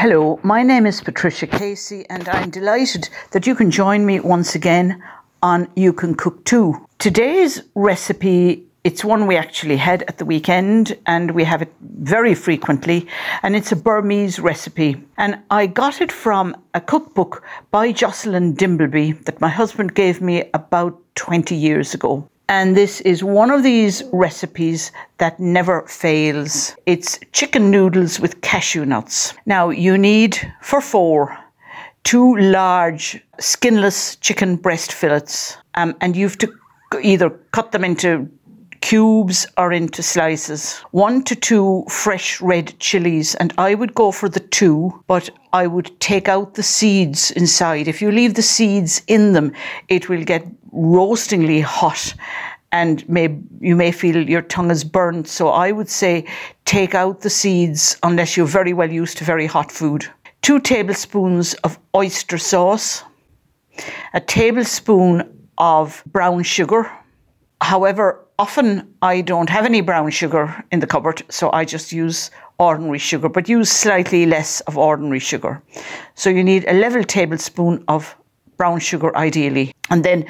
Hello, my name is Patricia Casey, and I'm delighted that you can join me once again on You Can Cook Too. Today's recipe it's one we actually had at the weekend and we have it very frequently and it's a Burmese recipe and I got it from a cookbook by Jocelyn Dimbleby that my husband gave me about 20 years ago. And this is one of these recipes that never fails. It's chicken noodles with cashew nuts. Now, you need for four two large skinless chicken breast fillets, um, and you have to either cut them into cubes or into slices. One to two fresh red chilies, and I would go for the two, but I would take out the seeds inside. If you leave the seeds in them, it will get roastingly hot and may you may feel your tongue is burnt. So I would say take out the seeds unless you're very well used to very hot food. Two tablespoons of oyster sauce, a tablespoon of brown sugar. However, often I don't have any brown sugar in the cupboard, so I just use ordinary sugar, but use slightly less of ordinary sugar. So you need a level tablespoon of brown sugar ideally. And then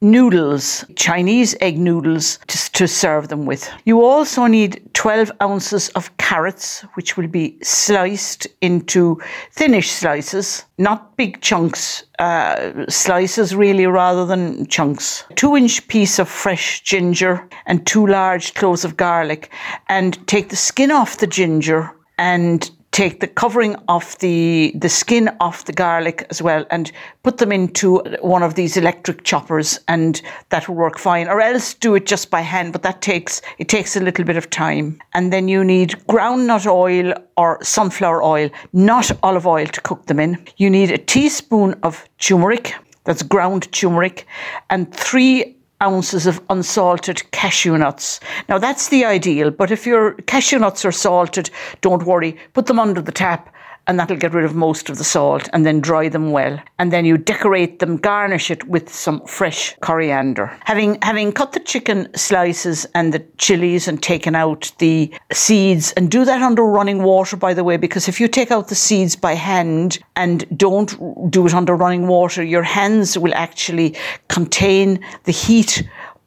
noodles, Chinese egg noodles to, to, serve them with. You also need 12 ounces of carrots, which will be sliced into thinnish slices, not big chunks, uh, slices really rather than chunks. Two inch piece of fresh ginger and two large cloves of garlic, and take the skin off the ginger and take the covering off the the skin off the garlic as well and put them into one of these electric choppers and that will work fine. Or else do it just by hand but that takes it takes a little bit of time. And then you need groundnut oil or sunflower oil not olive oil to cook them in. You need a teaspoon of turmeric that's ground turmeric and 3 ounces of unsalted cashew nuts. Now that's the ideal, but if your cashew nuts are salted, don't worry, put them under the tap and that'll get rid of most of the salt and then dry them well. And then you decorate them, garnish it with some fresh coriander. Having having cut the chicken slices and the chilies and taken out the seeds and do that under running water by the way because if you take out the seeds by hand and don't do it under running water your hands will actually contain the heat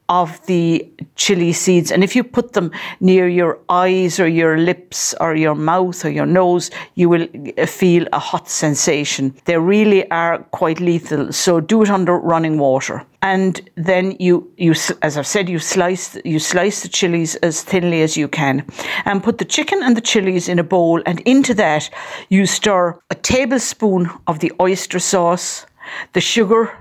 of the chili seeds. And if you put them near your eyes or your lips or your mouth or your nose, you will uh, feel a hot sensation. They really are quite lethal. So do it under running water. And then you, you, as I've said, you slice, you slice the chilies as thinly as you can and put the chicken and the chilies in a bowl. And into that, you stir a tablespoon of the oyster sauce, the sugar,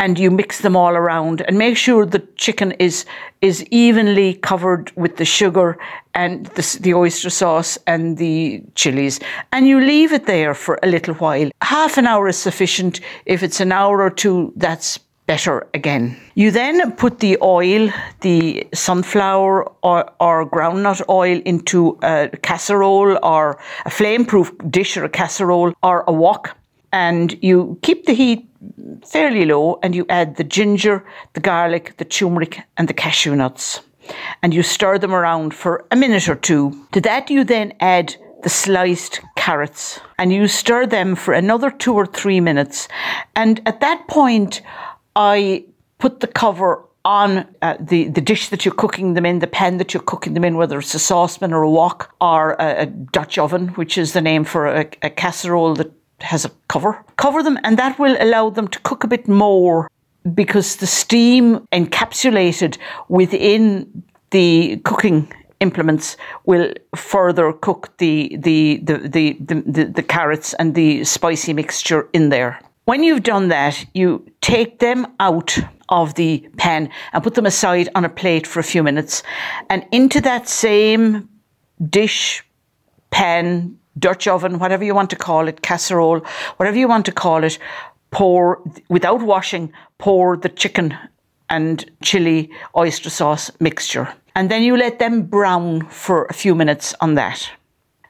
and you mix them all around and make sure the chicken is is evenly covered with the sugar and the, the, oyster sauce and the chilies. And you leave it there for a little while. Half an hour is sufficient. If it's an hour or two that's better again. You then put the oil the sunflower or, or groundnut oil into a casserole or a flameproof dish or a casserole or a wok. And you keep the heat fairly low and you add the ginger, the garlic, the turmeric, and the cashew nuts. And you stir them around for a minute or two. To that, you then add the sliced carrots and you stir them for another two or three minutes. And at that point, I put the cover on uh, the, the dish that you're cooking them in, the pan that you're cooking them in, whether it's a saucepan or a wok or a, a Dutch oven, which is the name for a, a casserole that has a cover. Cover them, and that will allow them to cook a bit more because the steam encapsulated within the cooking implements will further cook the the, the the, the, the, the carrots and the spicy mixture in there. When you've done that, you take them out of the pan and put them aside on a plate for a few minutes. And into that same dish, pan, Dutch oven, whatever you want to call it, casserole, whatever you want to call it, pour, without washing, pour the chicken and chili oyster sauce mixture. And then you let them brown for a few minutes on that.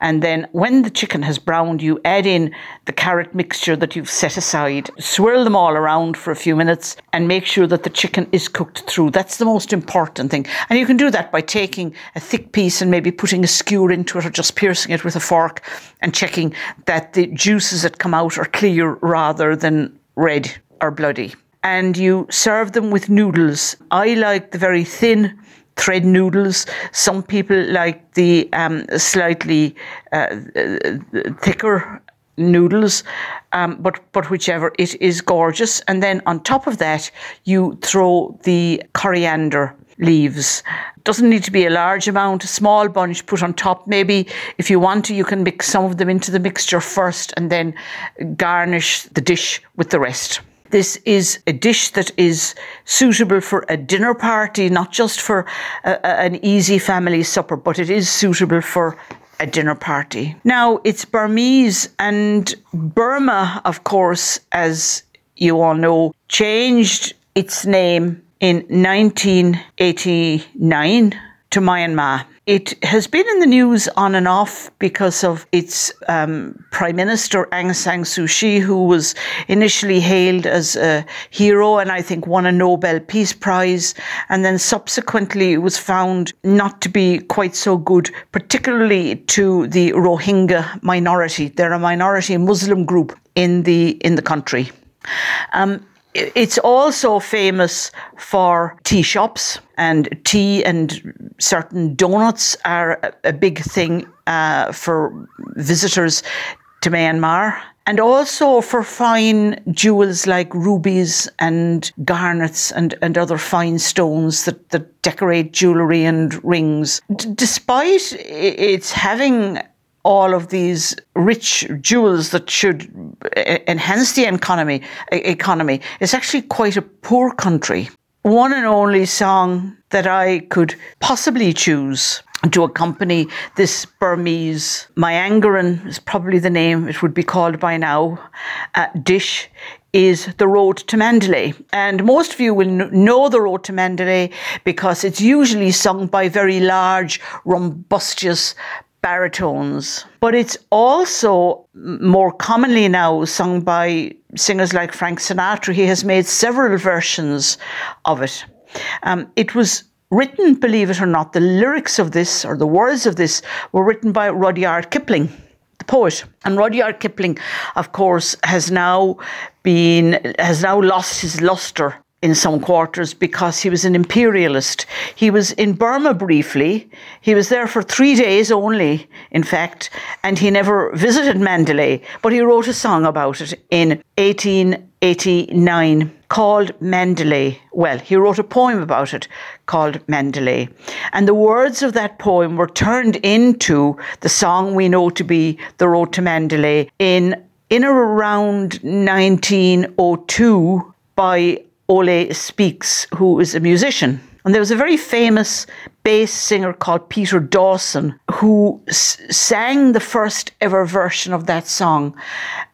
And then when the chicken has browned, you add in the carrot mixture that you've set aside, swirl them all around for a few minutes, and make sure that the chicken is cooked through. That's the most important thing. And you can do that by taking a thick piece and maybe putting a skewer into it or just piercing it with a fork and checking that the juices that come out are clear rather than red or bloody. And you serve them with noodles. I like the very thin thread noodles. Some people like the um, slightly uh, thicker noodles, um, but but whichever it is gorgeous. And then on top of that, you throw the coriander leaves. Doesn't need to be a large amount, a small bunch put on top. Maybe if you want to, you can mix some of them into the mixture first and then garnish the dish with the rest. This is a dish that is suitable for a dinner party, not just for a, a, an easy family supper, but it is suitable for a dinner party. Now, it's Burmese, and Burma, of course, as you all know, changed its name in 1989 to Myanmar. It has been in the news on and off because of its um, Prime Minister Aung San Suu Kyi, who was initially hailed as a hero and I think won a Nobel Peace Prize, and then subsequently was found not to be quite so good, particularly to the Rohingya minority. They're a minority Muslim group in the in the country. Um, it's also famous for tea shops, and tea and certain donuts are a big thing uh, for visitors to Myanmar. And also for fine jewels like rubies and garnets and, and other fine stones that, that decorate jewellery and rings. D- despite its having all of these rich jewels that should enhance the economy economy it's actually quite a poor country one and only song that I could possibly choose to accompany this Burmese Myangaran is probably the name it would be called by now uh, dish is the road to Mandalay. And most of you will know the road to Mandalay because it's usually sung by very large, rumbustious baritones. But it's also more commonly now sung by singers like Frank Sinatra. He has made several versions of it. Um, it was written, believe it or not, the lyrics of this or the words of this were written by Rudyard Kipling the poet. And Rudyard Kipling, of course, has now been has now lost his luster in some quarters because he was an imperialist. He was in Burma briefly. He was there for three days only, in fact, and he never visited Mandalay, but he wrote a song about it in 1889 called Mandalay. Well, he wrote a poem about it called Mandalay. And the words of that poem were turned into the song we know to be The Road to Mandalay in in or around 1902 by Oley Speaks, who is a musician. And there was a very famous bass singer called Peter Dawson who s- sang the first ever version of that song.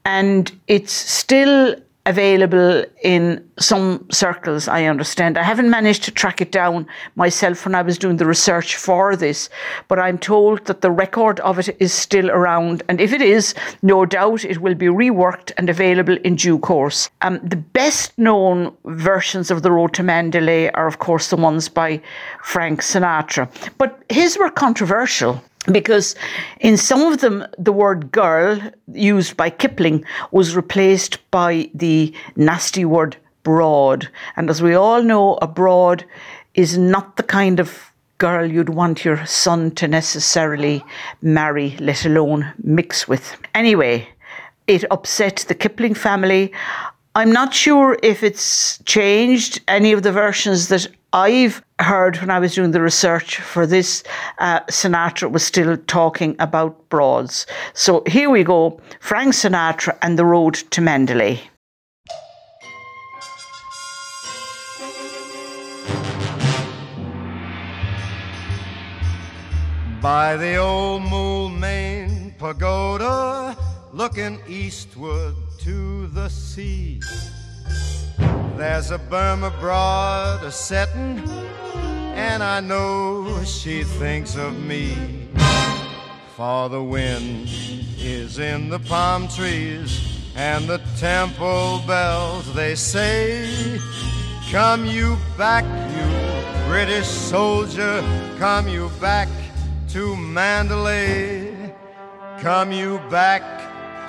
And it's still available in some circles, I understand. I haven't managed to track it down myself when I was doing the research for this, but I'm told that the record of it is still around. And if it is, no doubt it will be reworked and available in due course. Um, the best known versions of The Road to Mandalay are, of course, the ones by Frank Sinatra. But his were controversial because in some of them the word girl used by Kipling was replaced by the nasty word broad. And as we all know, a broad is not the kind of girl you'd want your son to necessarily marry, let alone mix with. Anyway, it upset the Kipling family. I'm not sure if it's changed any of the versions that I've heard when I was doing the research for this. Uh, Sinatra was still talking about broads. So here we go Frank Sinatra and the road to Mandalay. By the old Moulmein Pagoda, looking eastward to the sea. There's a Burma broad a settin', and I know she thinks of me. For the wind is in the palm trees and the temple bells, they say, Come you back, you British soldier, come you back to Mandalay. Come you back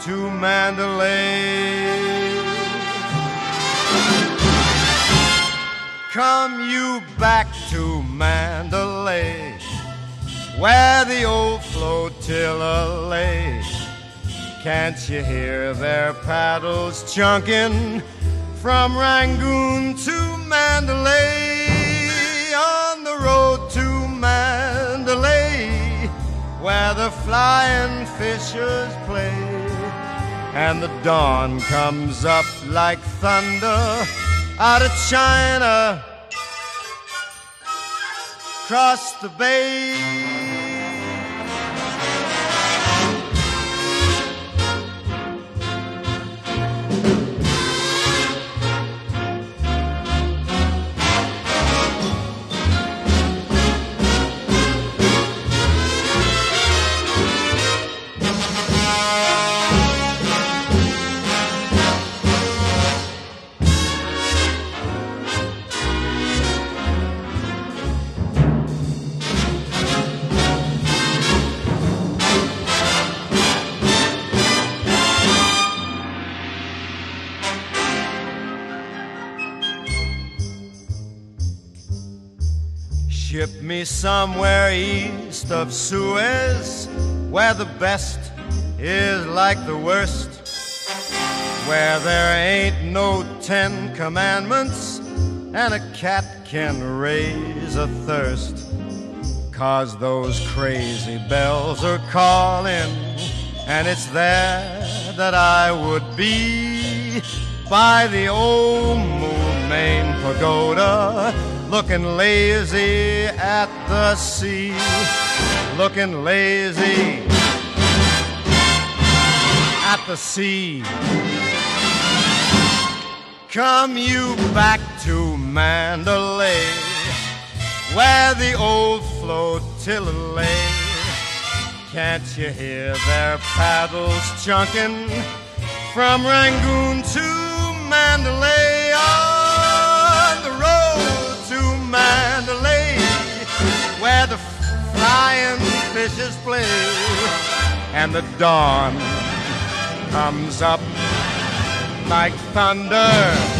to Mandalay. Come you back to Mandalay, where the old flotilla lay. Can't you hear their paddles chunking from Rangoon to Mandalay? On the road to Mandalay, where the flying fishers play, and the dawn comes up like thunder out of China, across the bay. Ship me somewhere east of Suez, where the best is like the worst, where there ain't no Ten Commandments and a cat can raise a thirst. Cause those crazy bells are calling, and it's there that I would be by the old Moulmein Pagoda looking lazy at the sea, looking lazy at the sea. Come you back to Mandalay, where the old flotilla lay. Can't you hear their paddles chunking from Rangoon to fishes play, and the dawn comes up like thunder